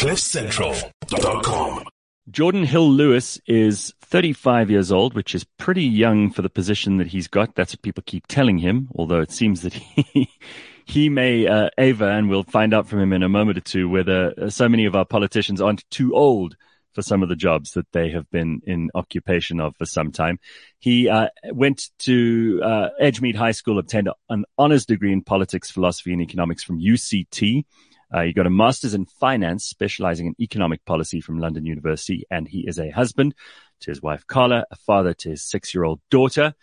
CliffCentral.com. Geordin Hill-Lewis is 35 years old, which is pretty young for the position that he's got. That's what people keep telling him, although it seems that he, he may uh, aver, and we'll find out from him in a moment or two whether uh, so many of our politicians aren't too old for some of the jobs that they have been in occupation of for some time. He uh, went to uh, Edgemead High School, obtained an honors degree in politics, philosophy, and economics from UCT. Uh, he got a master's in finance, specializing in economic policy from London University, and he is a husband to his wife Carla, a father to his six-year-old daughter.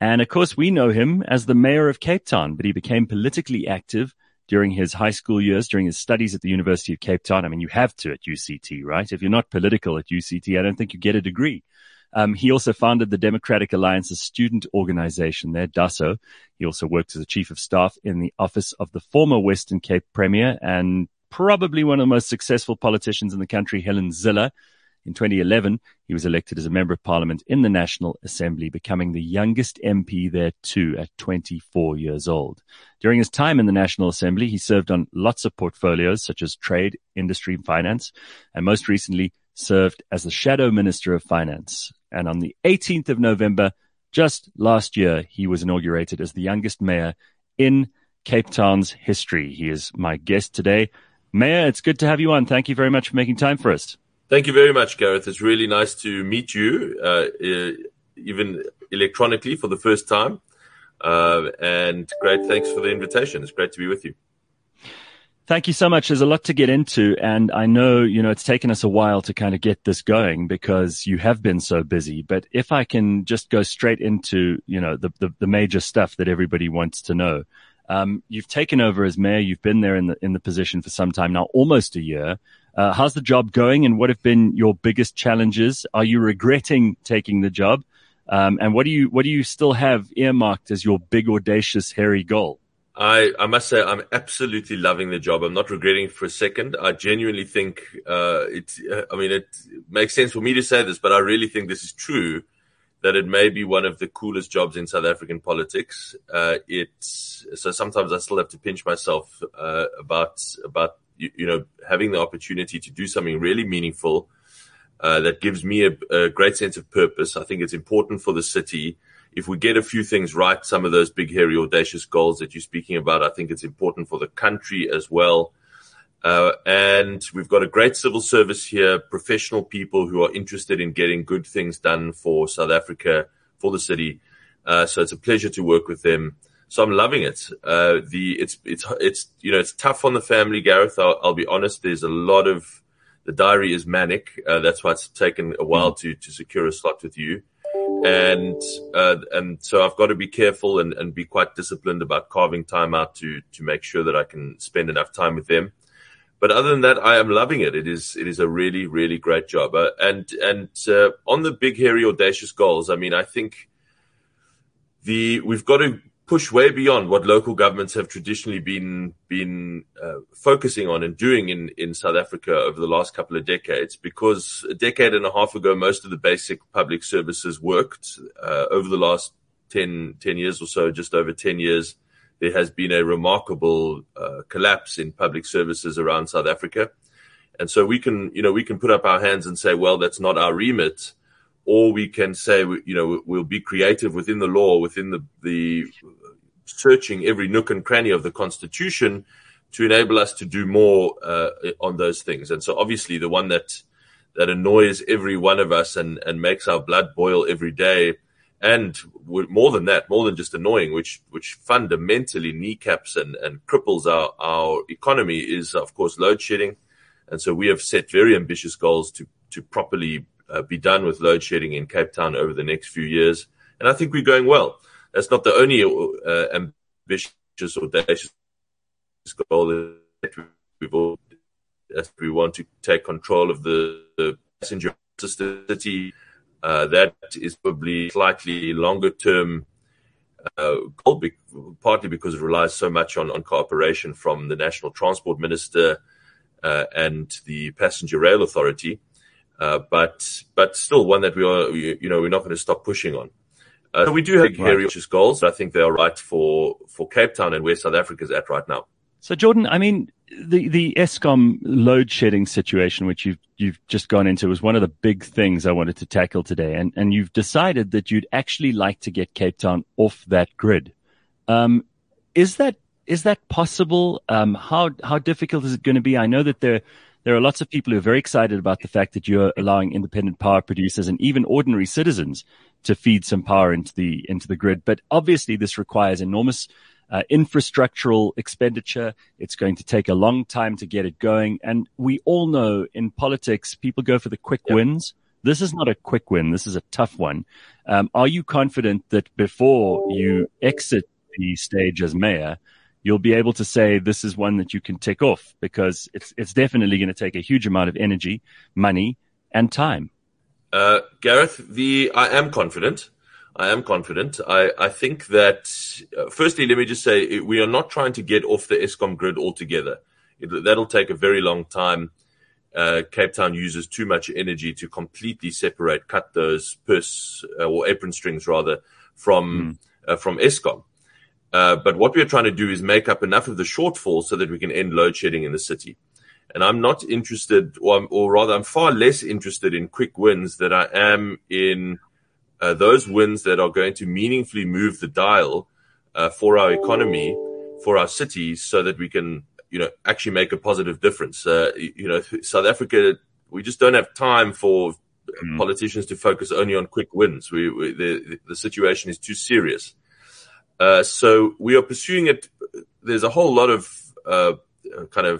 And of course, we know him as the mayor of Cape Town, but he became politically active during his high school years, during his studies at the University of Cape Town. I mean, you have to at UCT, right? If you're not political at UCT, I don't think you get a degree. Um, he also founded the Democratic Alliance's student organization there, DASO. He also worked as a chief of staff in the office of the former Western Cape Premier and probably one of the most successful politicians in the country, Helen Zille. In 2011, he was elected as a member of parliament in the National Assembly, becoming the youngest MP there too at 24 years old. During his time in the National Assembly, he served on lots of portfolios such as trade, industry, and finance, and most recently served as the Shadow Minister of Finance. And on the 18th of November, just last year, he was inaugurated as the youngest mayor in Cape Town's history. He is my guest today. Mayor, it's good to have you on. Thank you very much for making time for us. Thank you very much, Gareth. It's really nice to meet you, uh, even electronically for the first time. Uh, and great, thanks for the invitation. It's great to be with you. Thank you so much. There's a lot to get into. And I know, you know, it's taken us a while to kind of get this going because you have been so busy. But if I can just go straight into, you know, the, the, the major stuff that everybody wants to know. Um, you've taken over as mayor. You've been there in the, in the position for some time now, almost a year. Uh, how's the job going and what have been your biggest challenges? Are you regretting taking the job? Um, and what do you, what do you still have earmarked as your big, audacious, hairy goal? I, I must say I'm absolutely loving the job. I'm not regretting for a second. I genuinely think uh, it. Uh, I mean, it makes sense for me to say this, but I really think this is true. That it may be one of the coolest jobs in South African politics. Uh, it's so sometimes I still have to pinch myself uh, about about you, you, know having the opportunity to do something really meaningful uh, that gives me a, a great sense of purpose. I think it's important for the city if we get a few things right, some of those big, hairy, audacious goals that you're speaking about, I think it's important for the country as well. Uh, and we've got a great civil service here, professional people who are interested in getting good things done for South Africa, for the city. Uh, so it's a pleasure to work with them. So I'm loving it. Uh, the it's it's it's you know it's tough on the family, Gareth. I'll, I'll be honest. There's a lot of the diary is manic. Uh, that's why it's taken a while to to secure a slot with you and uh, and so I've got to be careful and, and be quite disciplined about carving time out to to make sure that I can spend enough time with them. But other than that, I am loving it. It is it is a really really great job. Uh, and and uh, on the big hairy audacious goals, I mean, I think the we've got to push way beyond what local governments have traditionally been been uh, focusing on and doing in in South Africa over the last couple of decades. Because a decade and a half ago, most of the basic public services worked. Uh, over the last 10, 10, years or so, just over ten years, there has been a remarkable uh, collapse in public services around South Africa. And so we can, you know, we can put up our hands and say, well, that's not our remit or we can say, you know, we'll be creative within the law, within the, the searching every nook and cranny of the Constitution to enable us to do more uh, on those things. And so, obviously, the one that that annoys every one of us and and makes our blood boil every day, and more than that, more than just annoying, which which fundamentally kneecaps and and cripples our our economy, is of course load shedding. And so, we have set very ambitious goals to to properly be done with load shedding in Cape Town over the next few years. And I think we're going well. That's not the only uh, ambitious or audacious goal that we've all, as we want to take control of the, the passenger city. Uh, that is probably slightly longer term uh, goal, be- partly because it relies so much on, on cooperation from the National Transport Minister uh, and the Passenger Rail Authority. Uh, but but still one that we are you know we're not going to stop pushing on. Uh, so we do have very ambitious goals. I think they are right for for Cape Town and where South Africa is at right now. So, Geordin, I mean, the the Eskom load shedding situation, which you've you've just gone into, was one of the big things I wanted to tackle today, and and you've decided that you'd actually like to get Cape Town off that grid. Um, is that is that possible? Um, how how difficult is it going to be? I know that there there are lots of people who are very excited about the fact that you're allowing independent power producers and even ordinary citizens to feed some power into the into the grid. But obviously, this requires enormous uh, infrastructural expenditure. It's going to take a long time to get it going. And we all know in politics, people go for the quick yep. wins. This is not a quick win. This is a tough one. Um, are you confident that before you exit the stage as mayor, you'll be able to say this is one that you can tick off because it's it's definitely going to take a huge amount of energy, money, and time. Uh, Gareth, the I am confident. I am confident. I, I think that, uh, firstly, let me just say we are not trying to get off the Eskom grid altogether. It, that'll take a very long time. Uh, Cape Town uses too much energy to completely separate, cut those purse uh, or apron strings rather from mm. from Eskom. Uh, but what we're trying to do is make up enough of the shortfall so that we can end load shedding in the city. And I'm not interested, or, or rather, I'm far less interested in quick wins than I am in uh, those wins that are going to meaningfully move the dial uh, for our economy, for our cities, so that we can, you know, actually make a positive difference. Uh, you know, South Africa, we just don't have time for mm. politicians to focus only on quick wins. We, we the, the situation is too serious. Uh, so we are pursuing it. There's a whole lot of uh, kind of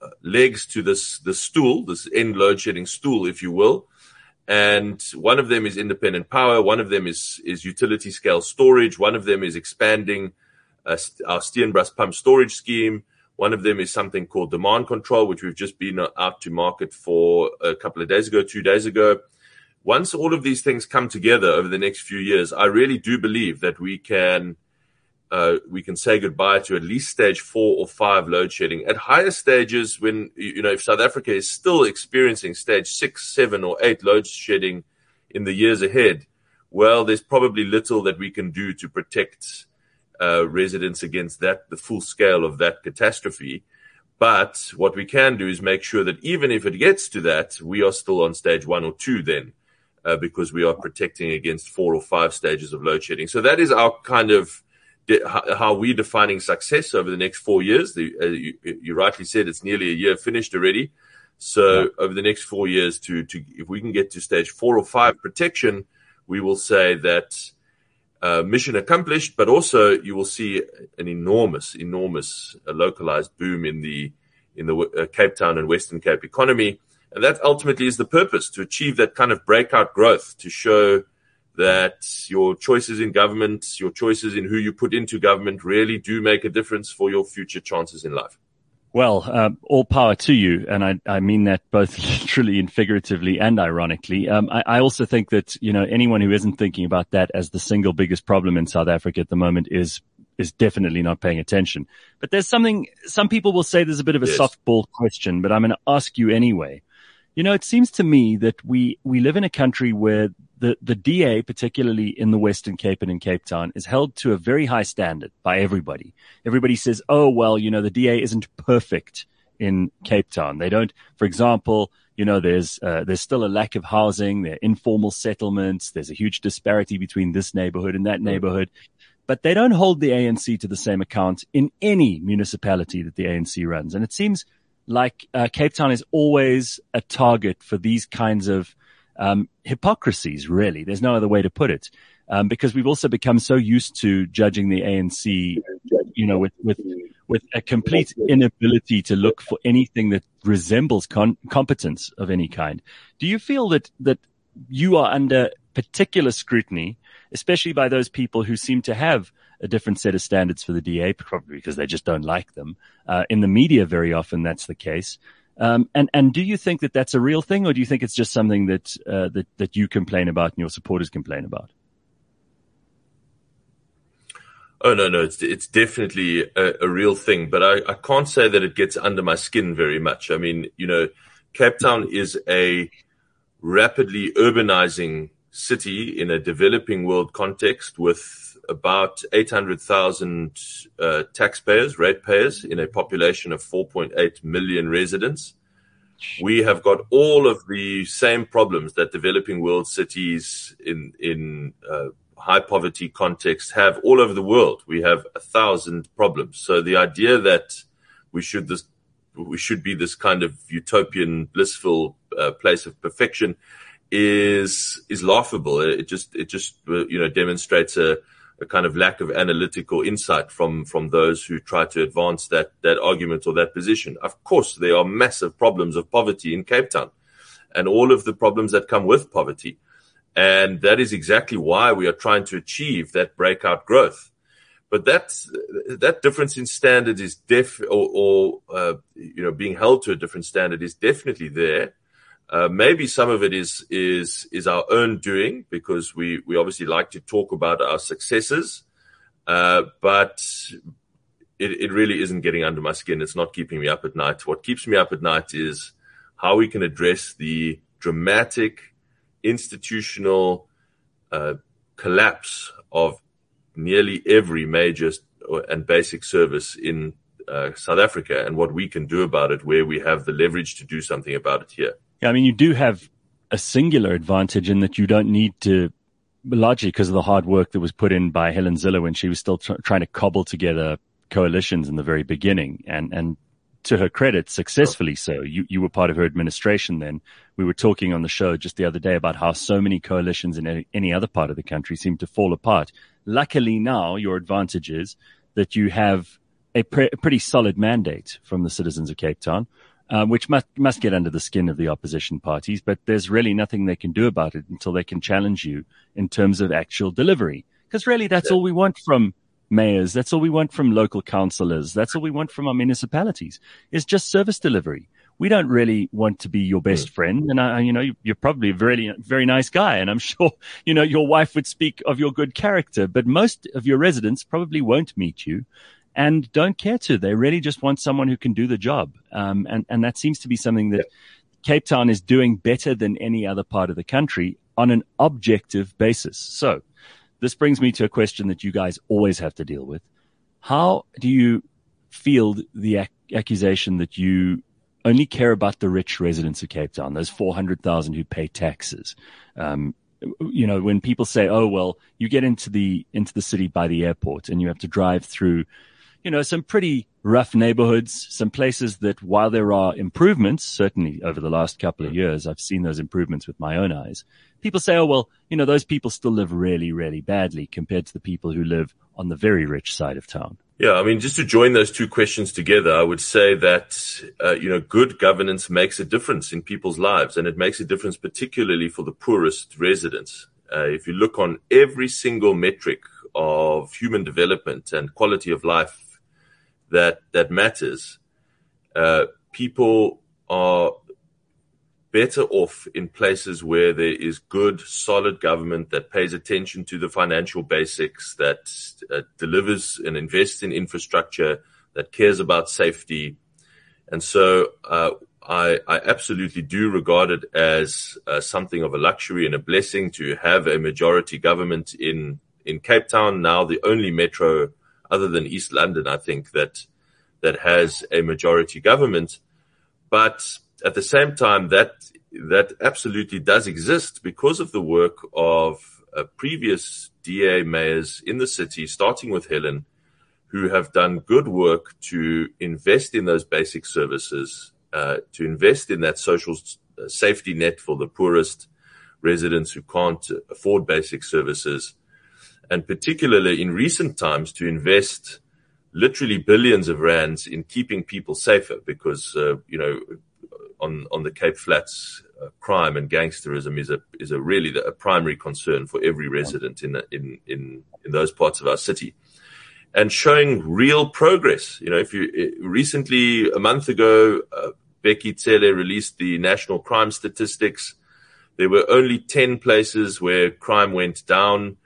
uh, legs to this this stool, this end load shedding stool, if you will and one of them is independent power. One of them is is utility scale storage. One of them is expanding uh, our Steenbras pump storage scheme. One of them is something called demand control, which we've just been out to market for a couple of days ago, two days ago. Once all of these things come together over the next few years, I really do believe that we can uh, we can say goodbye to at least stage four or five load shedding. At higher stages, when, you know, if South Africa is still experiencing stage six, seven, or eight load shedding in the years ahead, well, there's probably little that we can do to protect uh, residents against that, the full scale of that catastrophe. But what we can do is make sure that even if it gets to that, we are still on stage one or two then, uh, because we are protecting against four or five stages of load shedding. So that is our kind of how we're defining success over the next four years. The, uh, you, you, rightly said it's nearly a year finished already. So yeah. over the next four years, to to if we can get to stage four or five protection, we will say that uh, mission accomplished. But also, you will see an enormous, enormous uh, localized boom in the in the uh, Cape Town and Western Cape economy, and that ultimately is the purpose to achieve that kind of breakout growth to show that your choices in government, your choices in who you put into government really do make a difference for your future chances in life. Well, uh, all power to you. And I, I mean that both literally and figuratively and ironically. Um, I, I, also think that, you know, anyone who isn't thinking about that as the single biggest problem in South Africa at the moment is, is definitely not paying attention. But there's something, some people will say there's a bit of a yes. softball question, but I'm going to ask you anyway. You know, it seems to me that we, we live in a country where the, the DA, particularly in the Western Cape and in Cape Town, is held to a very high standard by everybody. Everybody says, oh, well, you know, the DA isn't perfect in Cape Town. They don't, for example, you know, there's, uh, there's still a lack of housing. There are informal settlements. There's a huge disparity between this neighborhood and that neighborhood. But they don't hold the ANC to the same account in any municipality that the ANC runs. And it seems like uh, Cape Town is always a target for these kinds of um, hypocrisies, really. There's no other way to put it. Um, because we've also become so used to judging the ANC, you know, with, with, with a complete inability to look for anything that resembles con- competence of any kind. Do you feel that, that you are under particular scrutiny, especially by those people who seem to have a different set of standards for the DA, probably because they just don't like them. Uh, in the media, very often that's the case. Um, and and do you think that that's a real thing, or do you think it's just something that uh, that that you complain about and your supporters complain about? Oh no, no, it's it's definitely a, a real thing, but I, I can't say that it gets under my skin very much. I mean, you know, Cape Town is a rapidly urbanizing city in a developing world context with about 800,000 uh, taxpayers, ratepayers, in a population of 4.8 million residents. We have got all of the same problems that developing world cities in in uh, high poverty contexts have all over the world. We have a thousand problems. So the idea that we should this we should be this kind of utopian, blissful uh, place of perfection is is laughable. It just it just uh, you know demonstrates a, a kind of lack of analytical insight from from those who try to advance that that argument or that position. Of course, there are massive problems of poverty in Cape Town, and all of the problems that come with poverty, and that is exactly why we are trying to achieve that breakout growth. But that that difference in standard is def or, or uh, you know being held to a different standard is definitely there uh, maybe some of it is is is our own doing because we we obviously like to talk about our successes, uh, but it, it really isn't getting under my skin. It's not keeping me up at night. What keeps me up at night is how we can address the dramatic institutional uh, collapse of nearly every major and basic service in uh, South Africa and what we can do about it, where we have the leverage to do something about it here. Yeah, I mean, you do have a singular advantage in that you don't need to, largely because of the hard work that was put in by Helen Zille when she was still tr- trying to cobble together coalitions in the very beginning. And, and to her credit, successfully so. You, you were part of her administration then. We were talking on the show just the other day about how so many coalitions in any other part of the country seem to fall apart. Luckily now, your advantage is that you have a, pre- a pretty solid mandate from the citizens of Cape Town um, which must must get under the skin of the opposition parties. But there's really nothing they can do about it until they can challenge you in terms of actual delivery. Because really, that's all we want from mayors. That's all we want from local councillors. That's all we want from our municipalities is just service delivery. We don't really want to be your best friend. And I, you know, you're probably a very, very nice guy. And I'm sure, you know, your wife would speak of your good character, but most of your residents probably won't meet you and don't care to. They really just want someone who can do the job. Um, and, and that seems to be something that Cape Town is doing better than any other part of the country on an objective basis. So this brings me to a question that you guys always have to deal with. How do you field the ac- accusation that you only care about the rich residents of Cape Town, those 400,000 who pay taxes? Um, you know, when people say, "Oh, well, you get into the into the city by the airport and you have to drive through you know, some pretty rough neighborhoods, some places that while there are improvements, certainly over the last couple of years, I've seen those improvements with my own eyes. People say, oh, well, you know, those people still live really, really badly compared to the people who live on the very rich side of town. Yeah, I mean, just to join those two questions together, I would say that, uh, you know, good governance makes a difference in people's lives and it makes a difference particularly for the poorest residents. Uh, if you look on every single metric of human development and quality of life that that matters. Uh, people are better off in places where there is good, solid government that pays attention to the financial basics, that uh, delivers and invests in infrastructure, that cares about safety. And so, uh, I, I, absolutely do regard it as uh, something of a luxury and a blessing to have a majority government in, in Cape Town, now the only metro other than East London, I think that that has a majority government. But at the same time, that that absolutely does exist because of the work of uh, previous DA mayors in the city, starting with Helen, who have done good work to invest in those basic services, uh, to invest in that social uh, safety net for the poorest residents who can't afford basic services and particularly in recent times to invest literally billions of rands in keeping people safer because uh, you know on on the Cape Flats uh, crime and gangsterism is a is a really the, a primary concern for every resident in in in in those parts of our city. And showing real progress. You know if you recently a month ago uh, Bheki Cele released the national crime statistics. There were only 10 places where crime went down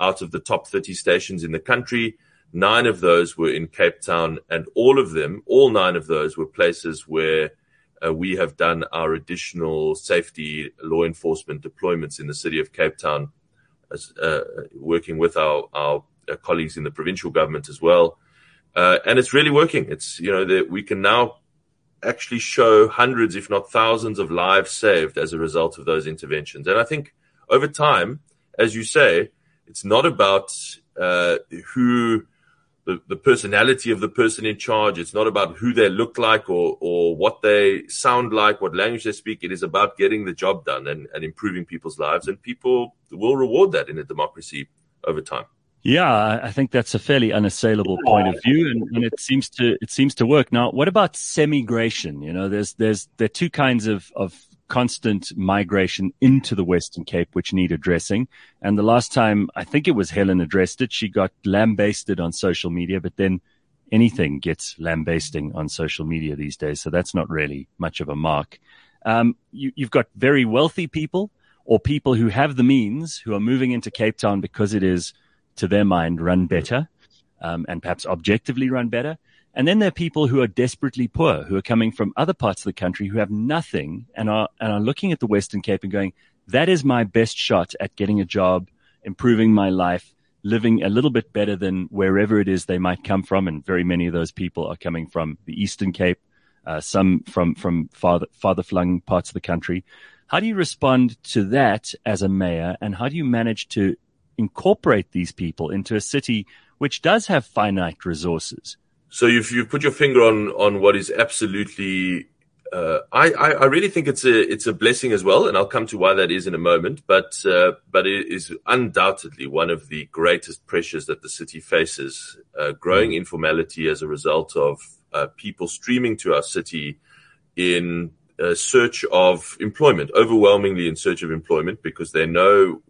out of the top 30 stations in the country. Nine of those were in Cape Town, and all of them, all nine of those, were places where uh, we have done our additional safety law enforcement deployments in the city of Cape Town, as, uh, working with our, our uh, colleagues in the provincial government as well. Uh, and it's really working. It's, you know, that we can now actually show hundreds, if not thousands of lives saved as a result of those interventions. And I think over time, as you say, it's not about uh, who the, the personality of the person in charge. It's not about who they look like or, or what they sound like, what language they speak. It is about getting the job done and, and improving people's lives. And people will reward that in a democracy over time. Yeah, I think that's a fairly unassailable point of view, and, and, it seems to it seems to work. Now, what about semigration? You know, there's there's there are two kinds of of constant migration into the Western Cape, which need addressing. And the last time I think it was Helen addressed it, she got lambasted on social media, but then anything gets lambasting on social media these days. So that's not really much of a mark. Um, you, you've got very wealthy people or people who have the means who are moving into Cape Town because it is, to their mind, run better. Um, and perhaps objectively run better. And then there are people who are desperately poor, who are coming from other parts of the country who have nothing and are, and are looking at the Western Cape and going, that is my best shot at getting a job, improving my life, living a little bit better than wherever it is they might come from. And very many of those people are coming from the Eastern Cape, uh, some from, from farther, farther flung parts of the country. How do you respond to that as a mayor? And how do you manage to incorporate these people into a city which does have finite resources? So you've you put your finger on on what is absolutely. Uh, I, I, I really think it's a it's a blessing as well, and I'll come to why that is in a moment. But uh, but it is undoubtedly one of the greatest pressures that the city faces: uh, growing mm. informality as a result of uh, people streaming to our city in search of employment, overwhelmingly in search of employment, because they know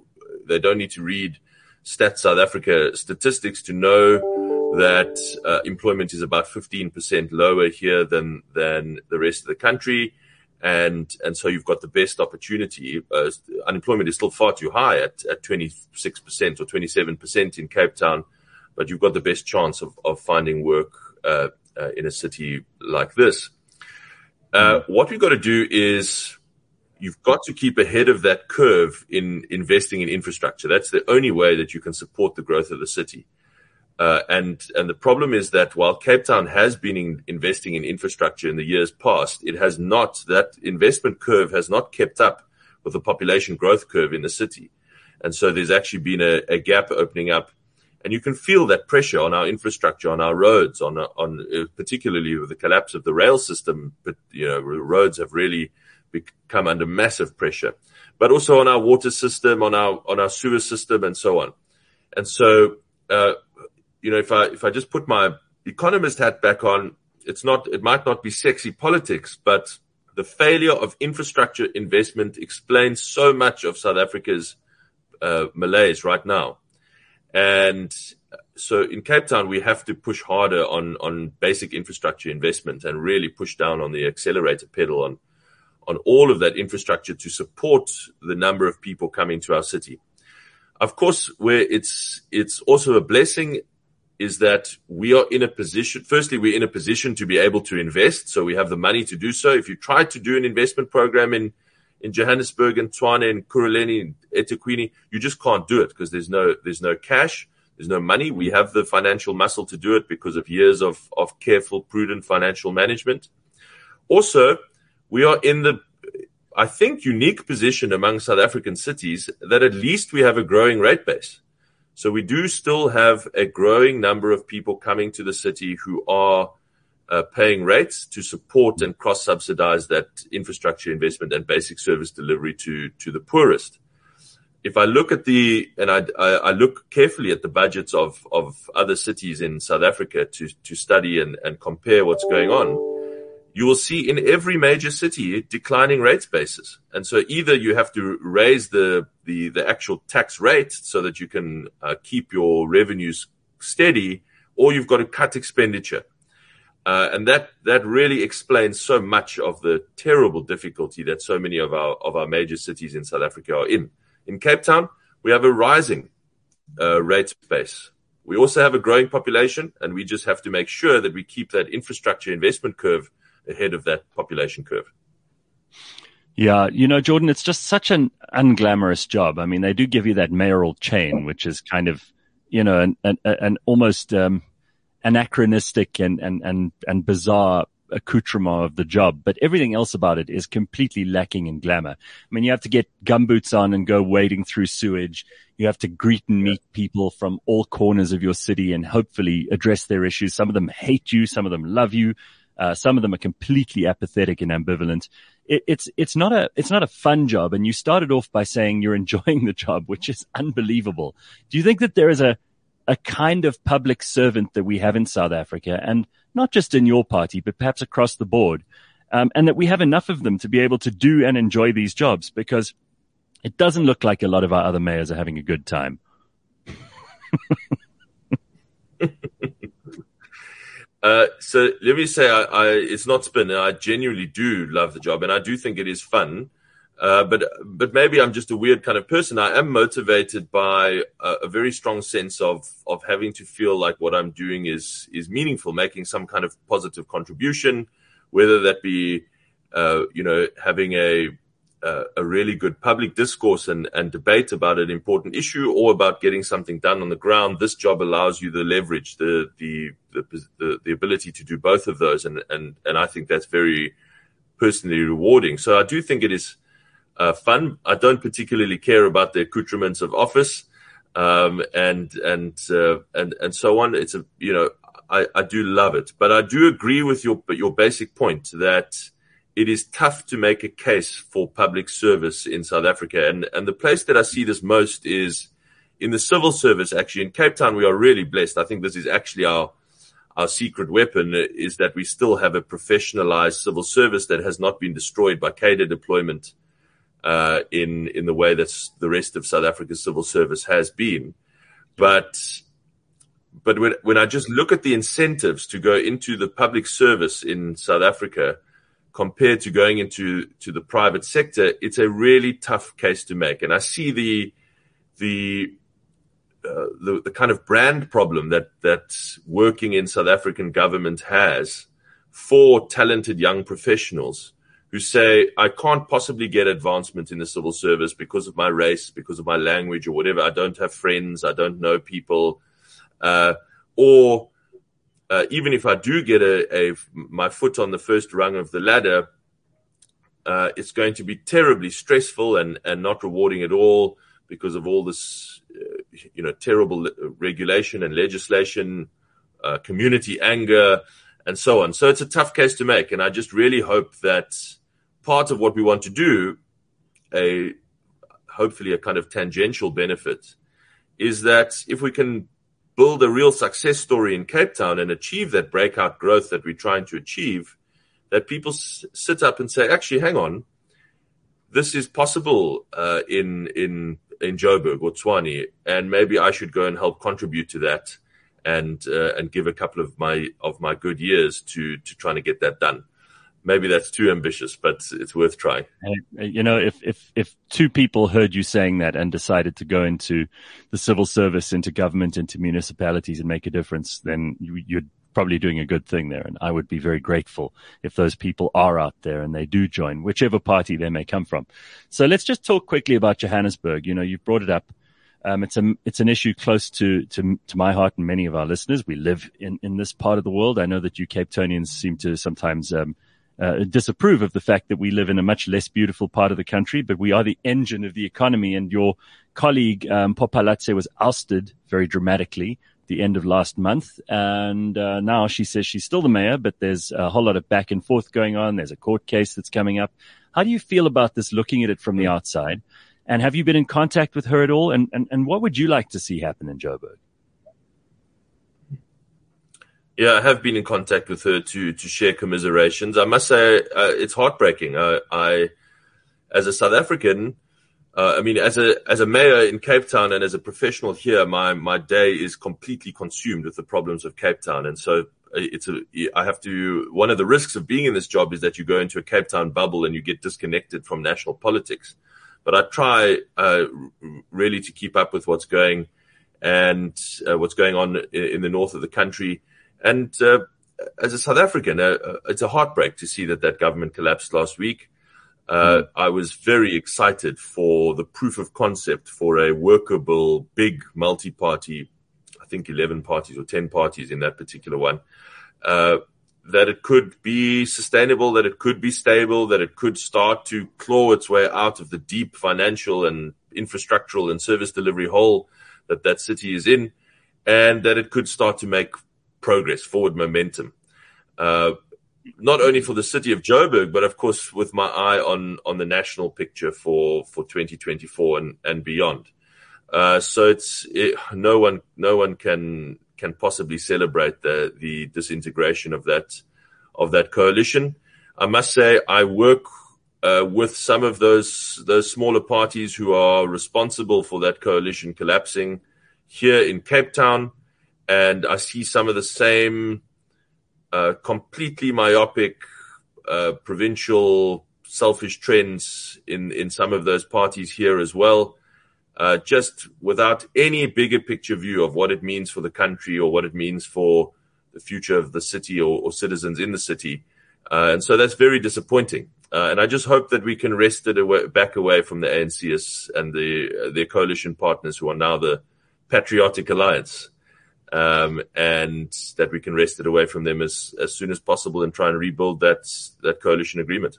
they don't need to read Stats South Africa statistics to know that uh, employment is about 15% lower here than than the rest of the country. And and so you've got the best opportunity uh, unemployment is still far too high at, at 26% or 27% in Cape Town but you've got the best chance of, of finding work uh, uh in a city like this. Uh, what we've got to do is you've got to keep ahead of that curve in investing in infrastructure. That's the only way that you can support the growth of the city uh, and and the problem is that while Cape Town has been in, investing in infrastructure in the years past, it has not that investment curve has not kept up with the population growth curve in the city, and so there's actually been a, a gap opening up, and you can feel that pressure on our infrastructure, on our roads, on on uh, particularly with the collapse of the rail system. But you know, roads have really become under massive pressure, but also on our water system, on our on our sewer system, and so on, and so. Uh, you know, if I if I just put my economist hat back on, it's not it might not be sexy politics, but the failure of infrastructure investment explains so much of South Africa's uh, malaise right now. And so in Cape Town, we have to push harder on on basic infrastructure investment and really push down on the accelerator pedal on on all of that infrastructure to support the number of people coming to our city. Of course, where it's it's also a blessing is that we are in a position, firstly, we're in a position to be able to invest. So we have the money to do so. If you try to do an investment program in, in Johannesburg and Tshwane and Ekurhuleni and eThekwini, you just can't do it because there's no, there's no cash. There's no money. We have the financial muscle to do it because of years of, of careful, prudent financial management. Also, we are in the, I think, unique position among South African cities that at least we have a growing rate base. So we do still have a growing number of people coming to the city who are uh, paying rates to support and cross subsidize that infrastructure investment and basic service delivery to, to the poorest. If I look at the, and I, I, I look carefully at the budgets of, of other cities in South Africa to, to study and, and compare what's going on, you will see in every major city declining rate bases. And so either you have to raise the, the, the actual tax rate so that you can uh, keep your revenues steady, or you've got to cut expenditure. Uh, and that, that really explains so much of the terrible difficulty that so many of our, of our major cities in South Africa are in. In Cape Town, we have a rising uh, rate base. We also have a growing population, and we just have to make sure that we keep that infrastructure investment curve ahead of that population curve. Yeah, you know, Geordin, it's just such an unglamorous job. I mean, they do give you that mayoral chain, which is kind of you know, an, an, an almost um, anachronistic and, and, and, and bizarre accoutrement of the job, but everything else about it is completely lacking in glamour. I mean, you have to get gumboots on and go wading through sewage. You have to greet and meet people from all corners of your city and hopefully address their issues. Some of them hate you. Some of them love you. Uh, some of them are completely apathetic and ambivalent. It, it's it's not a it's not a fun job. And you started off by saying you're enjoying the job, which is unbelievable. Do you think that there is a a kind of public servant that we have in South Africa, and not just in your party, but perhaps across the board, um, and that we have enough of them to be able to do and enjoy these jobs? Because it doesn't look like a lot of our other mayors are having a good time. Uh, so let me say, I, I, it's not spin. I genuinely do love the job, and I do think it is fun. Uh, but but maybe I'm just a weird kind of person. I am motivated by a, a, very strong sense of of having to feel like what I'm doing is is meaningful, making some kind of positive contribution, whether that be uh, you know having a a really good public discourse and, and debate about an important issue or about getting something done on the ground, this job allows you the leverage, the, the, the, the, the ability to do both of those. And, and, and I think that's very personally rewarding. So I do think it is uh, fun. I don't particularly care about the accoutrements of office. Um, and, and, uh, and, and so on. It's a, you know, I, I do love it, but I do agree with your, your basic point that, it is tough to make a case for public service in South Africa. And, and the place that I see this most is in the civil service, actually. In Cape Town, we are really blessed. I think this is actually our, our secret weapon is that we still have a professionalized civil service that has not been destroyed by cadre deployment uh, in in the way that the rest of South Africa's civil service has been. But but when when I just look at the incentives to go into the public service in South Africa, compared to going into to the private sector, it's a really tough case to make. And I see the the uh, the, the kind of brand problem that that working in South African government has for talented young professionals who say I can't possibly get advancement in the civil service because of my race, because of my language, or whatever. I don't have friends, I don't know people, uh, or uh, even if I do get a, a, my foot on the first rung of the ladder, uh, it's going to be terribly stressful and, and not rewarding at all because of all this, uh, you know, terrible regulation and legislation, uh, community anger, and so on. So it's a tough case to make, and I just really hope that part of what we want to do, a hopefully a kind of tangential benefit, is that if we can build a real success story in Cape Town and achieve that breakout growth that we're trying to achieve, that people s- sit up and say, actually, hang on, this is possible uh, in in in Joburg or Tshwane, and maybe I should go and help contribute to that and uh, and give a couple of my of my good years to to trying to get that done maybe that's too ambitious, but it's worth trying. You know, if, if, if two people heard you saying that and decided to go into the civil service, into government, into municipalities and make a difference, then you, you're probably doing a good thing there. And I would be very grateful if those people are out there and they do join whichever party they may come from. So let's just talk quickly about Johannesburg. You know, you've brought it up. Um, it's a, it's an issue close to, to, to my heart and many of our listeners. We live in, in this part of the world. I know that you Capetonians seem to sometimes, um, uh, disapprove of the fact that we live in a much less beautiful part of the country, but we are the engine of the economy. And your colleague, um, Mpho Phalatse was ousted very dramatically at the end of last month. And uh, now she says she's still the mayor, but there's a whole lot of back and forth going on. There's a court case that's coming up. How do you feel about this looking at it from the outside? And have you been in contact with her at all? And, and, and what would you like to see happen in Joburg? Yeah, I have been in contact with her to to share commiserations. I must say uh, it's heartbreaking. Uh, I, as a South African, uh, I mean, as a as a mayor in Cape Town and as a professional here, my my day is completely consumed with the problems of Cape Town, and so uh, it's a I have to. One of the risks of being in this job is that you go into a Cape Town bubble and you get disconnected from national politics. But I try uh, really to keep up with what's going and uh, what's going on in, in the north of the country and uh, as a South African, uh, uh, it's a heartbreak to see that that government collapsed last week. Uh, mm. I was very excited for the proof of concept for a workable, big multi-party I think, 11 parties or 10 parties in that particular one. Uh, that it could be sustainable, that it could be stable, that it could start to claw its way out of the deep financial and infrastructural and service delivery hole that that city is in, and that it could start to make progress, forward momentum. Uh, not only for the city of Joburg, but of course with my eye on on the national picture for for 2024 and and beyond. Uh, so it's it, no one no one can can possibly celebrate the the disintegration of that of that coalition. I must say I work uh, with some of those those smaller parties who are responsible for that coalition collapsing here in Cape Town, and I see some of the same uh, completely myopic uh, provincial selfish trends in in some of those parties here as well. Uh, just without any bigger picture view of what it means for the country or what it means for the future of the city or, or citizens in the city. Uh, and so that's very disappointing. Uh, and I just hope that we can wrest it away, back away from the ANC and the, their coalition partners who are now the Patriotic Alliance um, and that we can wrest it away from them as, as soon as possible and try and rebuild that that coalition agreement.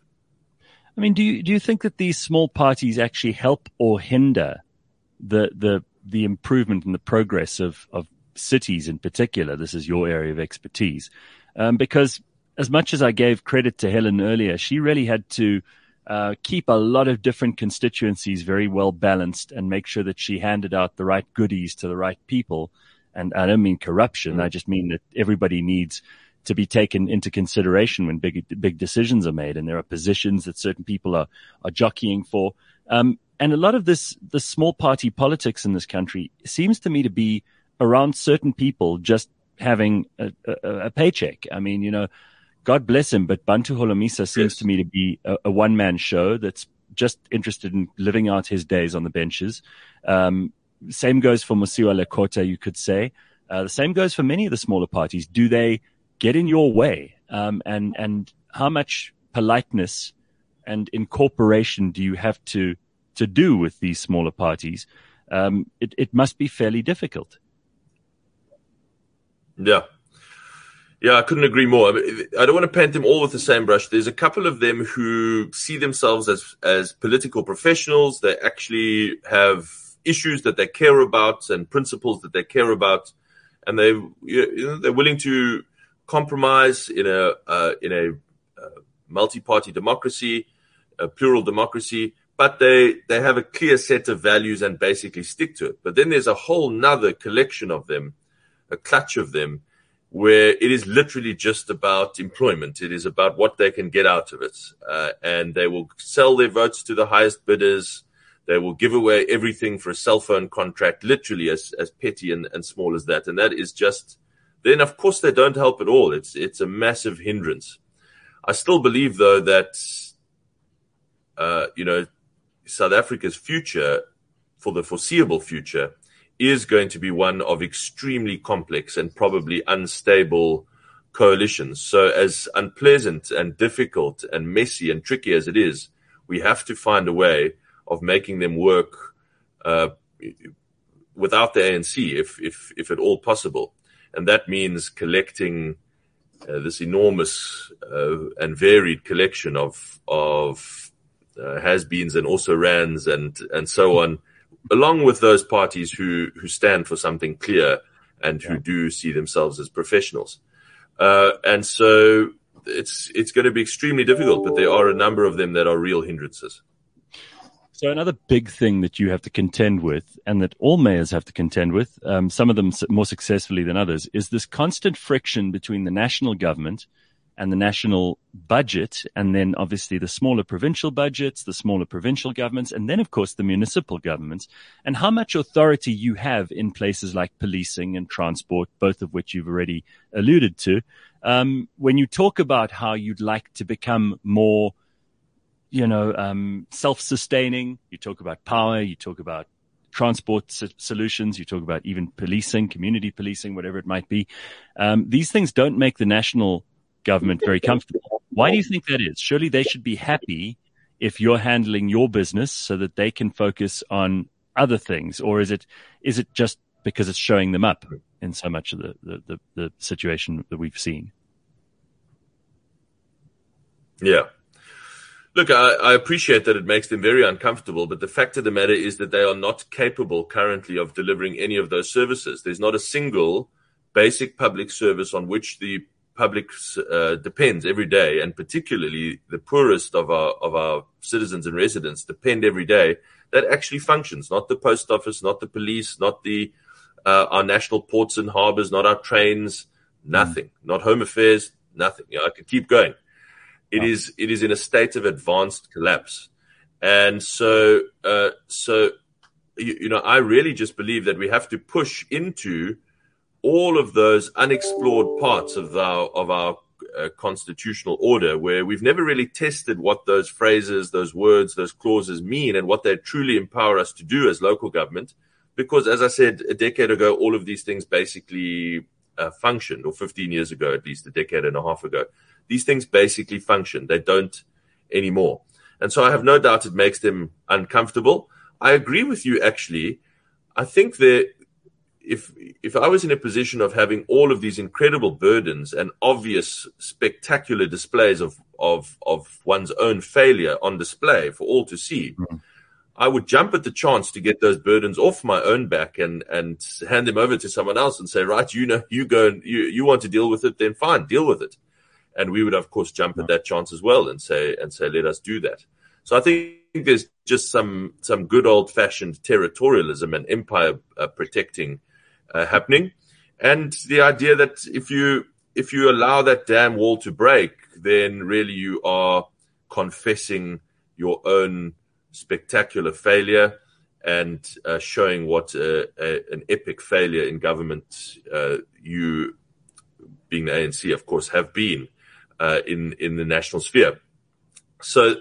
I mean, do you do you think that these small parties actually help or hinder the the the improvement and the progress of of cities in particular? This is your area of expertise, um, because as much as I gave credit to Helen earlier, she really had to. Uh, keep a lot of different constituencies very well balanced and make sure that she handed out the right goodies to the right people and I don't mean corruption. I just mean that everybody needs to be taken into consideration when big, big decisions are made. And there are positions that certain people are, are jockeying for. Um, and a lot of this, the small party politics in this country seems to me to be around certain people just having a, a, a paycheck. I mean, you know, God bless him, but Bantu Holomisa seems yes. to me to be a, a one man show that's just interested in living out his days on the benches. Um, same goes for Mosiuoa Lekota, you could say. Uh, the same goes for many of the smaller parties. Do they get in your way? Um, and, and how much politeness and incorporation do you have to, to do with these smaller parties? Um, it, it must be fairly difficult. Yeah. Yeah, I couldn't agree more. I, don't want to paint them all with the same brush. There's a couple of them who see themselves as as political professionals. They actually have issues that they care about and principles that they care about, and they you know, they're willing to compromise in a uh, in a uh, multi-party democracy, a plural democracy. But they they have a clear set of values and basically stick to it. But then there's a whole nother collection of them, a clutch of them, where it is literally just about employment. It is about what they can get out of it, uh, and they will sell their votes to the highest bidders. They will give away everything for a cell phone contract, literally as, as petty and, and small as that. And that is just, then of course they don't help at all. It's, it's a massive hindrance. I still believe though that, uh, you know, South Africa's future for the foreseeable future is going to be one of extremely complex and probably unstable coalitions. So as unpleasant and difficult and messy and tricky as it is, we have to find a way of making them work uh, without the ANC, if if if at all possible, and that means collecting uh, this enormous uh, and varied collection of of uh, has-beens and also rands and and so on, along with those parties who who stand for something clear and who yeah. do see themselves as professionals, uh, and so it's it's going to be extremely difficult. But there are a number of them that are real hindrances. So another big thing that you have to contend with, and that all mayors have to contend with, um, some of them more successfully than others, is this constant friction between the national government and the national budget, and then obviously the smaller provincial budgets, the smaller provincial governments, and then of course the municipal governments, and how much authority you have in places like policing and transport, both of which you've already alluded to. Um, when you talk about how you'd like to become more you know, um, self-sustaining. You talk about power. You talk about transport solutions. You talk about even policing, community policing, whatever it might be. Um, these things don't make the national government very comfortable. Why do you think that is? Surely they should be happy if you're handling your business so that they can focus on other things, or is it is it just because it's showing them up in so much of the, the, the, the situation that we've seen. Yeah. Look, I, I, appreciate that it makes them very uncomfortable, but the fact of the matter is that they are not capable currently of delivering any of those services. There's not a single basic public service on which the public uh, depends every day, and particularly the poorest of our of our citizens and residents depend every day. That actually functions. Not the post office, not the police, not the uh, our national ports and harbors, not our trains, nothing. Mm. Not home affairs, nothing. You know, I could keep going. It is it is in a state of advanced collapse, and so uh, so you, you, know I really just believe that we have to push into all of those unexplored parts of our of our uh, constitutional order where we've never really tested what those phrases, those words, those clauses mean, and what they truly empower us to do as local government. Because, as I said a decade ago, all of these things basically uh, functioned, or 15 years ago, at least a decade and a half ago these things basically function. They don't anymore. And so I have no doubt it makes them uncomfortable. I agree with you, actually. I think that if if I was in a position of having all of these incredible burdens and obvious spectacular displays of of of one's own failure on display for all to see, mm-hmm. I would jump at the chance to get those burdens off my own back and and hand them over to someone else and say, right, you know, you go and you you want to deal with it, then fine, deal with it and we would of course jump at that chance as well and say and say let us do that. So I think there's just some some good old fashioned territorialism and empire uh, protecting uh, happening, and the idea that if you if you allow that dam wall to break, then really you are confessing your own spectacular failure and uh, showing what uh, a, an epic failure in government uh, you, being the ANC, of course, have been uh, in in the national sphere. So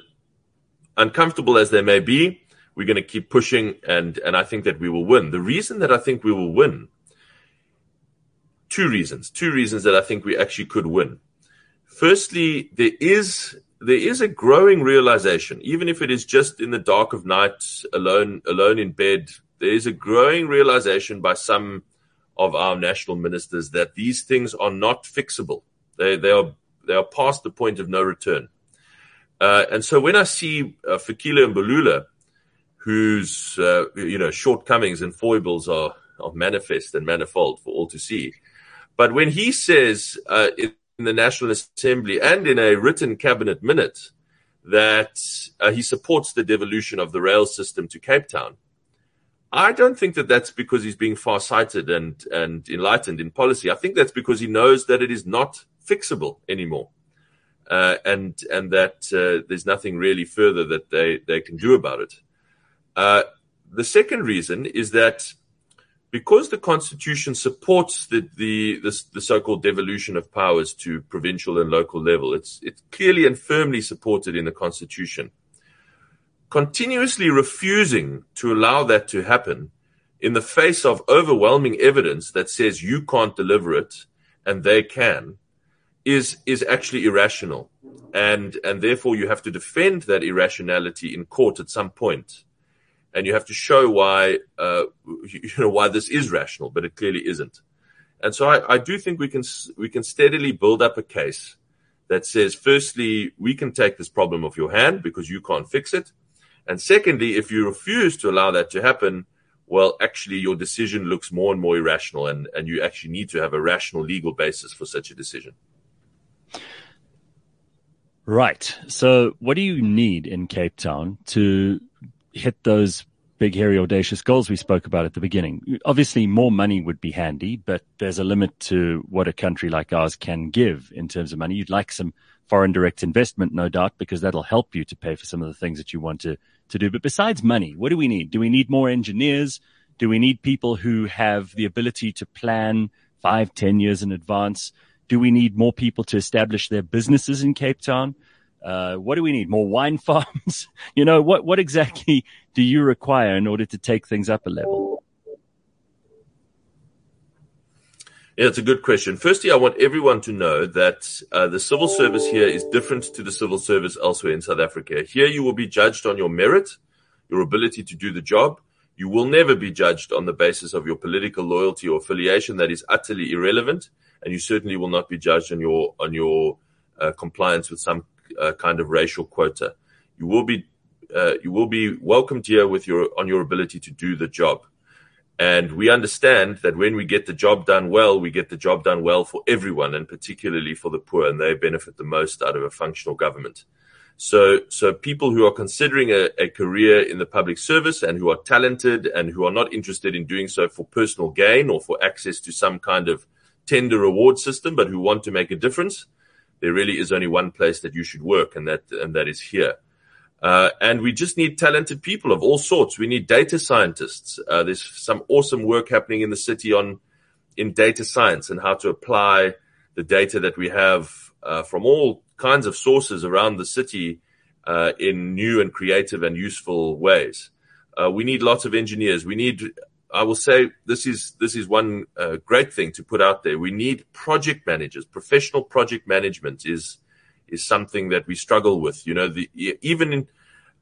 uncomfortable as they may be, we're going to keep pushing, and and I think that we will win. The reason that I think we will win, two reasons, two reasons that I think we actually could win. Firstly, there is there is a growing realization, even if it is just in the dark of night, alone alone in bed. There is a growing realization by some of our national ministers that these things are not fixable. They they are they are past the point of no return. Uh, and so when I see uh, Fikile Mbalula, whose uh, you know shortcomings and foibles are, are manifest and manifold for all to see, but when he says uh, in the National Assembly and in a written cabinet minute that uh, he supports the devolution of the rail system to Cape Town, I don't think that that's because he's being far-sighted and and enlightened in policy. I think that's because he knows that it is not fixable anymore. Uh, and and that uh, there's nothing really further that they, they can do about it. Uh, the second reason is that because the Constitution supports the, the, the, the so-called devolution of powers to provincial and local level, it's, it's clearly and firmly supported in the Constitution. Continuously refusing to allow that to happen in the face of overwhelming evidence that says you can't deliver it and they can, is is actually irrational, and and therefore you have to defend that irrationality in court at some point, and you have to show why uh, you know why this is rational, but it clearly isn't. And so I, I do think we can we can steadily build up a case that says, firstly, we can take this problem off your hand because you can't fix it, and secondly, if you refuse to allow that to happen, well, actually, your decision looks more and more irrational, and, and you actually need to have a rational legal basis for such a decision. Right. So, what do you need in Cape Town to hit those big, hairy, audacious goals we spoke about at the beginning? Obviously, more money would be handy, but there's a limit to what a country like ours can give in terms of money. You'd like some foreign direct investment, no doubt, because that'll help you to pay for some of the things that you want to, to do. But besides money, what do we need? Do we need more engineers? Do we need people who have the ability to plan five, ten years in advance? Do we need more people to establish their businesses in Cape Town? Uh, what do we need? More wine farms? you know, what, what exactly do you require in order to take things up a level? Yeah, it's a good question. Firstly, I want everyone to know that uh, the civil service here is different to the civil service elsewhere in South Africa. Here, you will be judged on your merit, your ability to do the job. You will never be judged on the basis of your political loyalty or affiliation. That is utterly irrelevant, and you certainly will not be judged on your on your uh, compliance with some uh, kind of racial quota. You will be uh, you will be welcomed here with your on your ability to do the job. And we understand that when we get the job done well, we get the job done well for everyone, and particularly for the poor, and they benefit the most out of a functional government. So, so people who are considering a, a career in the public service and who are talented and who are not interested in doing so for personal gain or for access to some kind of tender reward system, but who want to make a difference, there really is only one place that you should work, and that and that is here. Uh, and we just need talented people of all sorts. We need data scientists. Uh, there's some awesome work happening in the city on in data science and how to apply the data that we have uh, from all kinds of sources around the city uh, in new and creative and useful ways. Uh, we need lots of engineers. We need, I will say, this is this is one uh, great thing to put out there. We need project managers. Professional project management is is something that we struggle with. You know, the, even in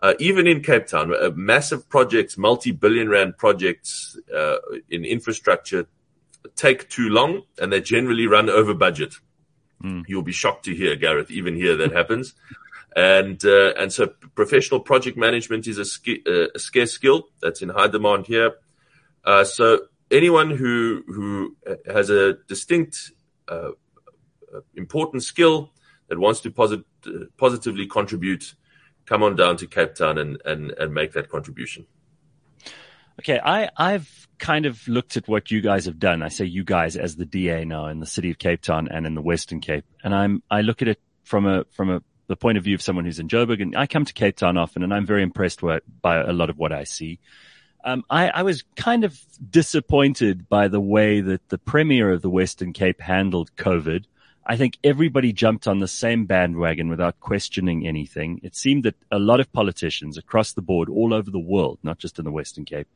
uh, even in Cape Town, uh, massive projects, multi-billion rand projects uh, in infrastructure take too long, and they generally run over budget. Mm. You'll be shocked to hear, Gareth, even here that happens. And uh, and so professional project management is a, sk- uh, a, scarce skill that's in high demand here. Uh, so anyone who who has a distinct uh, uh, important skill that wants to posit- positively contribute, come on down to Cape Town and, and, and make that contribution. Okay, I, I've kind of looked at what you guys have done. I say you guys as the DA now in the city of Cape Town and in the Western Cape. And I'm, I look at it from a, from a, the point of view of someone who's in Joburg and I come to Cape Town often and I'm very impressed by, by a lot of what I see. Um, I, I was kind of disappointed by the way that the premier of the Western Cape handled COVID. I think everybody jumped on the same bandwagon without questioning anything. It seemed that a lot of politicians across the board, all over the world, not just in the Western Cape,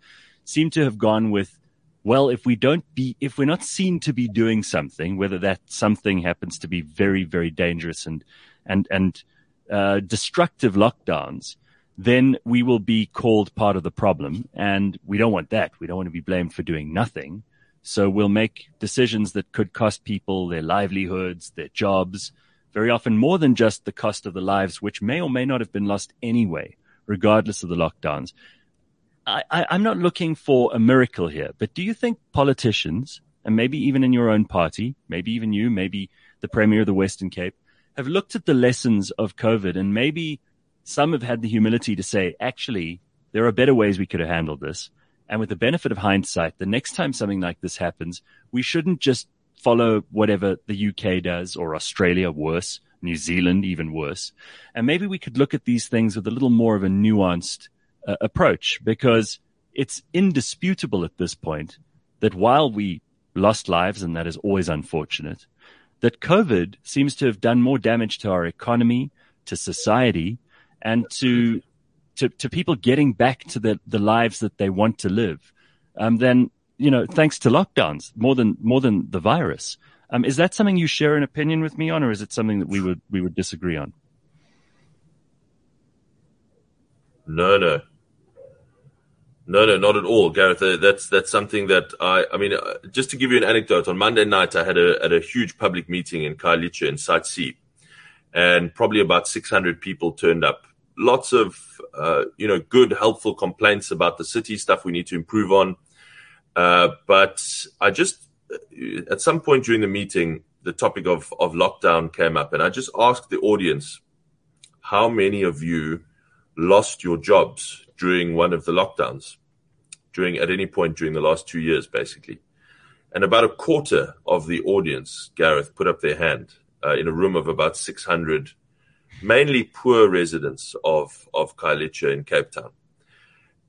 seemed to have gone with, well, if we don't be, if we're not seen to be doing something, whether that something happens to be very, very dangerous and, and, and, uh, destructive lockdowns, then we will be called part of the problem. And we don't want that. We don't want to be blamed for doing nothing. So we'll make decisions that could cost people their livelihoods, their jobs, very often more than just the cost of the lives, which may or may not have been lost anyway, regardless of the lockdowns. I, am not looking for a miracle here, but do you think politicians, and maybe even in your own party, maybe even you, maybe the Premier of the Western Cape, have looked at the lessons of COVID and maybe some have had the humility to say, actually, there are better ways we could have handled this. And with the benefit of hindsight, the next time something like this happens, we shouldn't just follow whatever the UK does or Australia worse, New Zealand even worse. And maybe we could look at these things with a little more of a nuanced uh, approach because it's indisputable at this point that while we lost lives, and that is always unfortunate, that COVID seems to have done more damage to our economy, to society, and to to, to people getting back to the, the lives that they want to live, um, then, you know, thanks to lockdowns more than, more than the virus. Um, is that something you share an opinion with me on, or is it something that we would, we would disagree on? No, no. No, no, not at all, Gareth. Uh, that's that's something that I. I mean, uh, just to give you an anecdote, on Monday night I had a at a huge public meeting in Khayelitsha in Site C, and probably about 600 people turned up lots of uh, you know good, helpful complaints about the city stuff we need to improve on. Uh, but I just at some point during the meeting, the topic of of lockdown came up, and I just asked the audience, how many of you lost your jobs during one of the lockdowns, during at any point during the last two years, basically. And about a quarter of the audience, Gareth, put up their hand uh, in a room of about 600 mainly poor residents of, of Khayelitsha in Cape Town.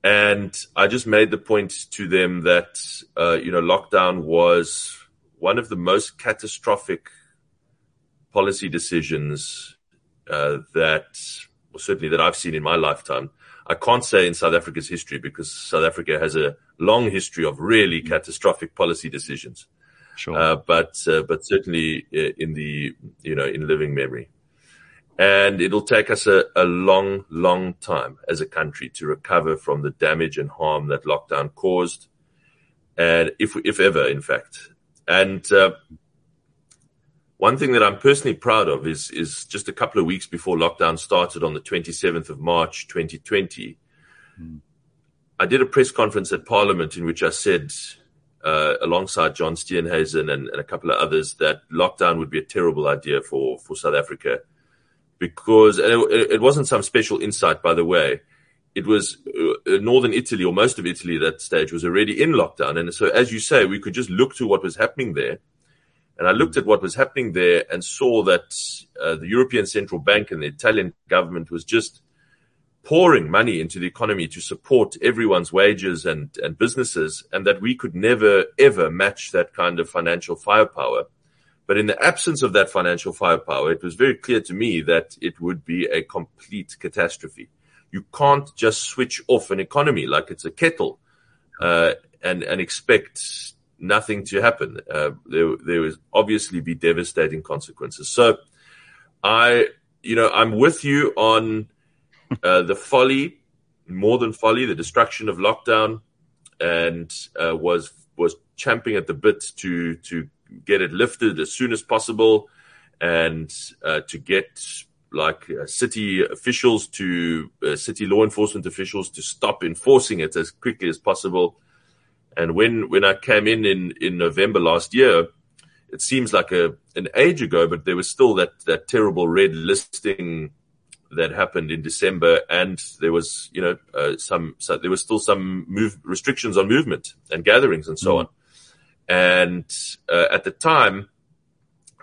And I just made the point to them that, uh, you know, lockdown was one of the most catastrophic policy decisions uh, that, well, certainly that I've seen in my lifetime. I can't say in South Africa's history because South Africa has a long history of really catastrophic policy decisions. Sure. Uh, but uh, but certainly uh, in the you know in living memory. And it'll take us a, a long, long time as a country to recover from the damage and harm that lockdown caused, and if if ever, in fact. And uh, one thing that I'm personally proud of is is just a couple of weeks before lockdown started on the 27th of March, 2020. Mm. I did a press conference at Parliament in which I said, uh, alongside John Steenhuisen and, and, a couple of others, that lockdown would be a terrible idea for for South Africa because it, it, wasn't some special insight, by the way. It was uh, northern Italy or most of Italy at that stage was already in lockdown. And so, as you say, we could just look to what was happening there. And I looked at what was happening there and saw that uh, the European Central Bank and the Italian government was just pouring money into the economy to support everyone's wages and, and businesses, and that we could never, ever match that kind of financial firepower. But in the absence of that financial firepower, it was very clear to me that it would be a complete catastrophe. You can't just switch off an economy like it's a kettle uh, and and expect nothing to happen. Uh, there there will obviously be devastating consequences. So, I you know I'm with you on uh, the folly, more than folly, the destruction of lockdown, and uh, was was champing at the bit to to get it lifted as soon as possible and uh, to get like uh, city officials to uh, city law enforcement officials to stop enforcing it as quickly as possible. And when when I came in in in November last year, it seems like a an age ago, but there was still that that terrible red listing that happened in December, and there was you know uh, some so there was still some move restrictions on movement and gatherings and so mm. on. And uh, at the time,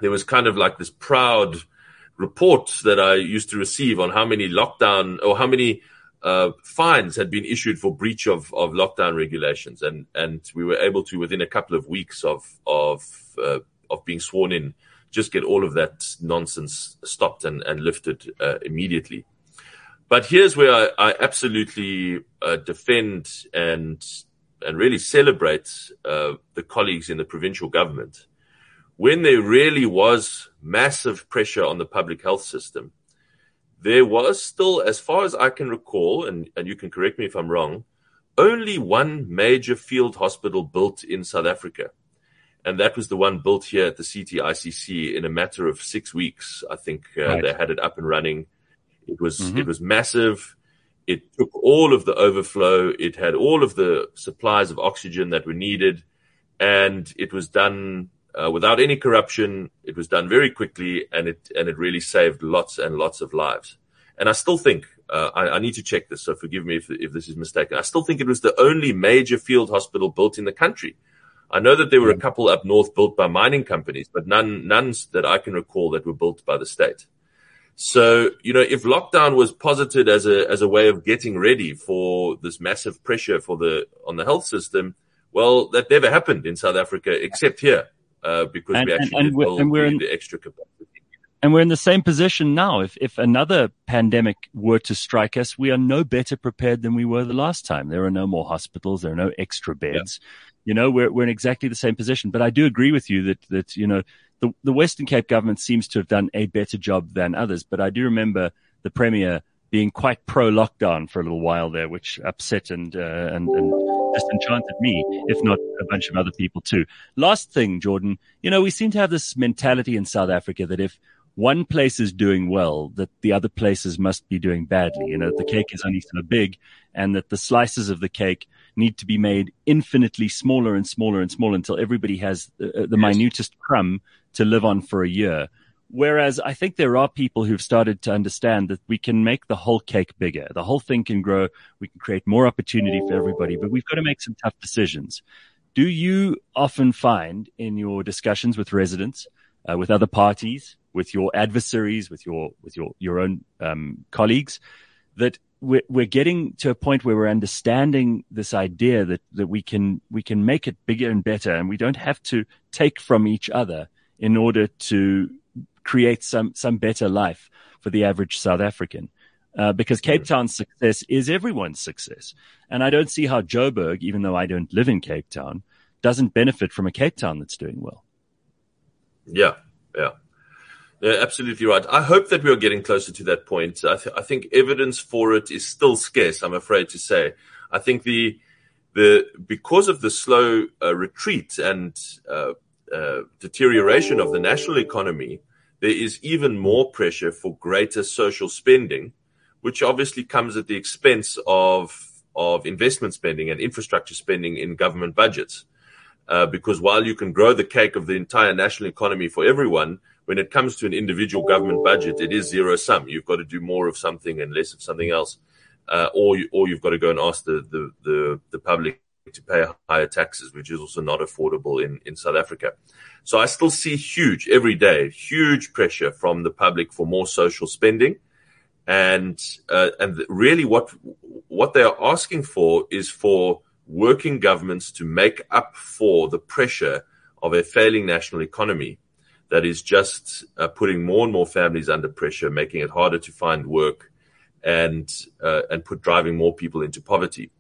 there was kind of like this proud report that I used to receive on how many lockdown or how many uh, fines had been issued for breach of, of lockdown regulations, and and we were able to within a couple of weeks of of uh, of being sworn in, just get all of that nonsense stopped and and lifted uh, immediately. But here's where I, I absolutely uh, defend and and really celebrate uh, the colleagues in the provincial government. When there really was massive pressure on the public health system, there was still, as far as I can recall, and, and you can correct me if I'm wrong, only one major field hospital built in South Africa. And that was the one built here at the CTICC in a matter of six weeks. I think uh, right. they had it up and running. It was mm-hmm. it was massive. It took all of the overflow. It had all of the supplies of oxygen that were needed, and it was done uh, without any corruption. It was done very quickly, and it and it really saved lots and lots of lives. And I still think uh, I, I, need to check this, so forgive me if, if this is mistaken. I still think it was the only major field hospital built in the country. I know that there were a couple up north built by mining companies, but none none that I can recall that were built by the state. So, you know, if lockdown was posited as a, as a way of getting ready for this massive pressure for the, on the health system, well, that never happened in South Africa except here, uh, because and, we actually and, and we're, and we're in, the extra capacity. And we're in the same position now. If, if another pandemic were to strike us, we are no better prepared than we were the last time. There are no more hospitals. There are no extra beds. Yeah. You know, we're, we're in exactly the same position. But I do agree with you that, that, you know, the, the Western Cape government seems to have done a better job than others, but I do remember the Premier being quite pro lockdown for a little while there, which upset and, uh, and, and disenchanted me, if not a bunch of other people too. Last thing, Geordin, you know, we seem to have this mentality in South Africa that if one place is doing well, that the other places must be doing badly. You know, the cake is only so big and that the slices of the cake need to be made infinitely smaller and smaller and smaller until everybody has the, the minutest crumb to live on for a year. Whereas I think there are people who've started to understand that we can make the whole cake bigger. The whole thing can grow. We can create more opportunity for everybody, but we've got to make some tough decisions. Do you often find in your discussions with residents, uh, with other parties, with your adversaries, with your, with your, your own, um, colleagues that we're, we're getting to a point where we're understanding this idea that, that we can, we can make it bigger and better and we don't have to take from each other in order to create some, some better life for the average South African. Uh, because Cape Town's success is everyone's success. And I don't see how Joburg, even though I don't live in Cape Town, doesn't benefit from a Cape Town that's doing well. Yeah, yeah. Yeah, absolutely right. I hope that we are getting closer to that point. I, th- I, think evidence for it is still scarce. I'm afraid to say. I think the the because of the slow uh, retreat and uh, uh, deterioration of the national economy, there is even more pressure for greater social spending, which obviously comes at the expense of of investment spending and infrastructure spending in government budgets. Uh, because while you can grow the cake of the entire national economy for everyone, when it comes to an individual government budget, it is zero sum. You've got to do more of something and less of something else, uh, or you, or you've got to go and ask the, the the the public to pay higher taxes, which is also not affordable in in South Africa. So I still see huge every day, huge pressure from the public for more social spending, and uh, and really what what they are asking for is for working governments to make up for the pressure of a failing national economy that is just uh, putting more and more families under pressure, making it harder to find work, and uh, and put driving more people into poverty.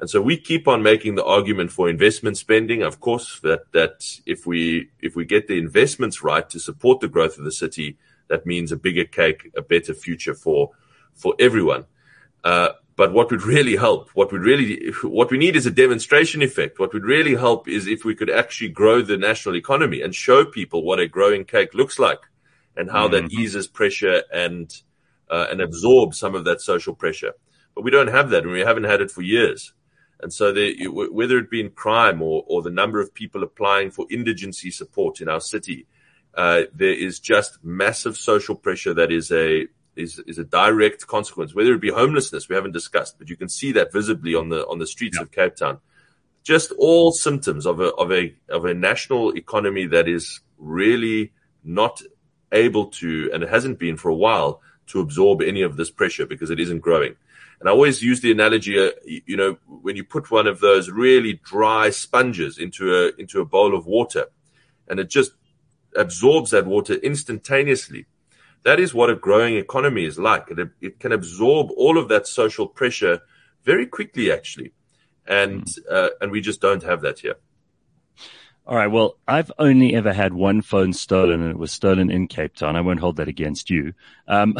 And so we keep on making the argument for investment spending. Of course, that that if we if we get the investments right to support the growth of the city, that means a bigger cake, a better future for for everyone. Uh, but what would really help, what would really, what we need is a demonstration effect. What would really help is if we could actually grow the national economy and show people what a growing cake looks like and how mm-hmm. that eases pressure and, uh, and absorbs some of that social pressure. But we don't have that and we haven't had it for years. And so the, whether it be in crime or, or the number of people applying for indigency support in our city, uh, there is just massive social pressure that is a is is a direct consequence. Whether it be homelessness, we haven't discussed, but you can see that visibly on the on the streets yeah. of Cape Town. Just all symptoms of a of a of a national economy that is really not able to, and it hasn't been for a while, to absorb any of this pressure because it isn't growing. And I always use the analogy, uh, you know, when you put one of those really dry sponges into a into a bowl of water, and it just absorbs that water instantaneously that is what a growing economy is like. It, it can absorb all of that social pressure very quickly, actually, and mm. uh, and we just don't have that here. All right. Well, I've only ever had one phone stolen, and it was stolen in Cape Town. I won't hold that against you. Um,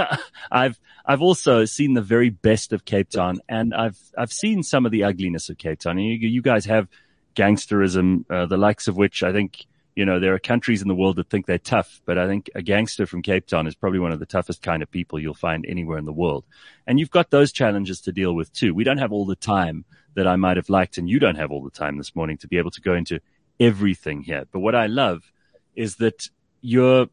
I've I've also seen the very best of Cape Town, and I've I've seen some of the ugliness of Cape Town. You, you guys have gangsterism, uh, the likes of which I think you know, there are countries in the world that think they're tough, but I think a gangster from Cape Town is probably one of the toughest kind of people you'll find anywhere in the world. And you've got those challenges to deal with too. We don't have all the time that I might have liked, and you don't have all the time this morning to be able to go into everything here. But what I love is that you're,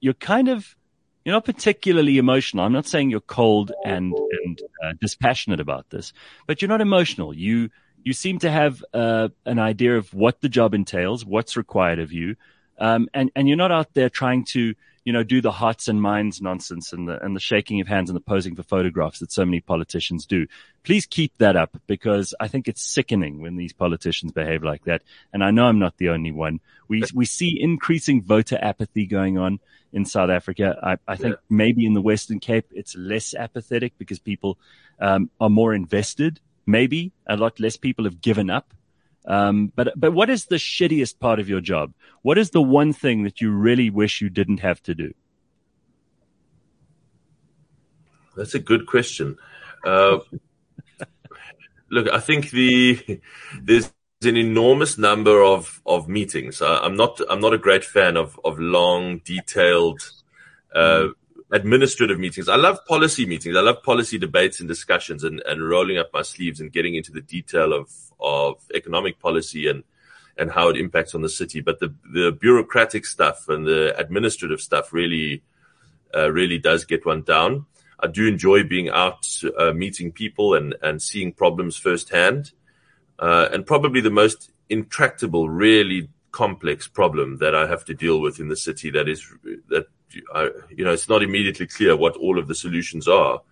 you're kind of, you're not particularly emotional. I'm not saying you're cold and, and uh, dispassionate about this, but you're not emotional. You, you seem to have uh, an idea of what the job entails, what's required of you, um, and and you're not out there trying to you know do the hearts and minds nonsense and the and the shaking of hands and the posing for photographs that so many politicians do. Please keep that up because I think it's sickening when these politicians behave like that. And I know I'm not the only one. We we see increasing voter apathy going on in South Africa. I, I think yeah. maybe in the Western Cape it's less apathetic because people um, are more invested Maybe a lot less people have given up. Um, but but what is the shittiest part of your job? What is the one thing that you really wish you didn't have to do? That's a good question. Uh, look, I think the there's an enormous number of of meetings. Uh, I'm not I'm not a great fan of of long, detailed uh, administrative meetings. I love policy meetings. I love policy debates and discussions and, and rolling up my sleeves and getting into the detail of, of economic policy and, and how it impacts on the city. But the, the bureaucratic stuff and the administrative stuff really, uh, really does get one down. I do enjoy being out, uh, meeting people and, and seeing problems firsthand. Uh, and probably the most intractable, really complex problem that I have to deal with in the city that is, that You know, it's not immediately clear what all of the solutions are.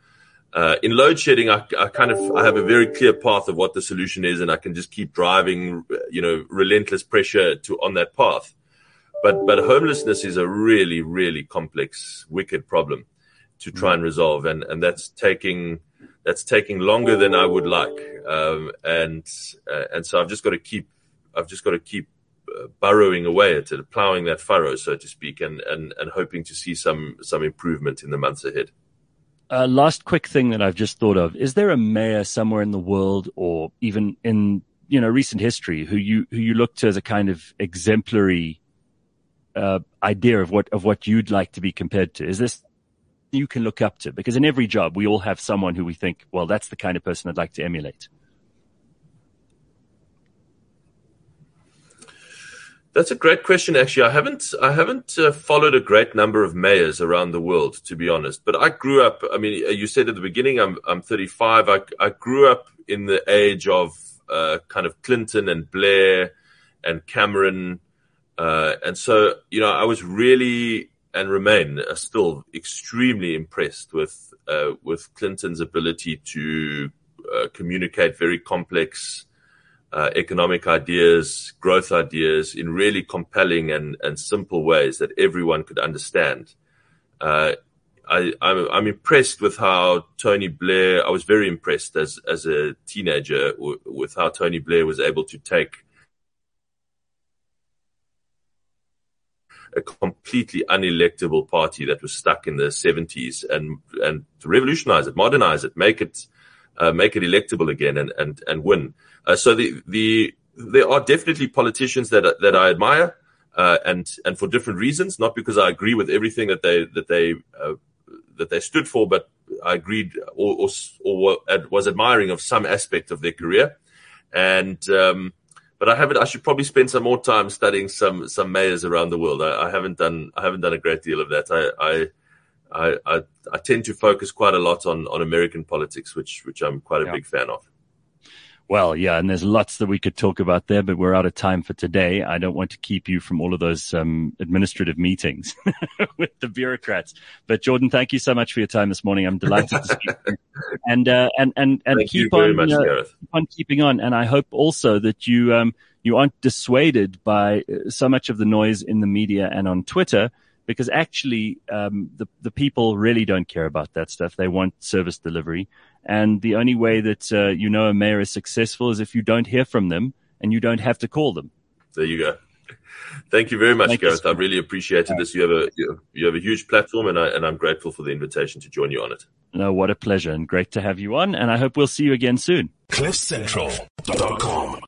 Uh, in load shedding, I, I, kind of I have a very clear path of what the solution is, and I can just keep driving, you know, relentless pressure to on that path. But but homelessness is a really really complex, wicked problem to try and resolve, and and that's taking that's taking longer than I would like, um, and uh, and so I've just got to keep I've just got to keep burrowing away at it, plowing that furrow, so to speak, and, and, and hoping to see some, some improvement in the months ahead. Uh, last quick thing that I've just thought of: is there a mayor somewhere in the world, or even in you know recent history, who you who you look to as a kind of exemplary uh, idea of what of what you'd like to be compared to? Is this you can look up to? Because in every job, we all have someone who we think, well, that's the kind of person I'd like to emulate. That's a great question. Actually, I haven't I haven't uh, followed a great number of mayors around the world, to be honest. But I grew up. I mean, uh, you said at the beginning, I'm I'm 35. I I grew up in the age of uh, kind of Clinton and Blair and Cameron, uh, and so you know, I was really and remain uh, still extremely impressed with uh, with Clinton's ability to communicate very complex uh, economic ideas, growth ideas in really compelling and, and simple ways that everyone could understand. Uh, I, I'm, I'm, impressed with how Tony Blair, I was very impressed as, as a teenager w- with how Tony Blair was able to take a completely unelectable party that was stuck in the 70s and, and revolutionize it, modernize it, make it, uh, make it electable again and, and, and win. Uh, so the, the, there are definitely politicians that, that I admire, uh, and, and for different reasons, not because I agree with everything that they, that they, uh, that they stood for, but I agreed or, or, or was admiring of some aspect of their career. And, um, but I haven't. I should probably spend some more time studying some some mayors around the world. I, I haven't done. I haven't done a great deal of that. I, I I, I, tend to focus quite a lot on, on American politics, which which I'm quite a yeah. big fan of. Well, yeah, and there's lots that we could talk about there, but we're out of time for today. I don't want to keep you from all of those um, administrative meetings with the bureaucrats. But Geordin, thank you so much for your time this morning. I'm delighted to speak. and uh, and and and thank keep on much, uh, keep on keeping on. And I hope also that you um, you aren't dissuaded by uh, so much of the noise in the media and on Twitter because actually um, the the people really don't care about that stuff. They want service delivery, and the only way that uh, you know a mayor is successful is if you don't hear from them and you don't have to call them. There you go. Thank you very much, Thank Gareth. I really appreciated this. You have a you have a huge platform, and I and I'm grateful for the invitation to join you on it. No, what a pleasure, and great to have you on. And I hope we'll see you again soon. CliffCentral.com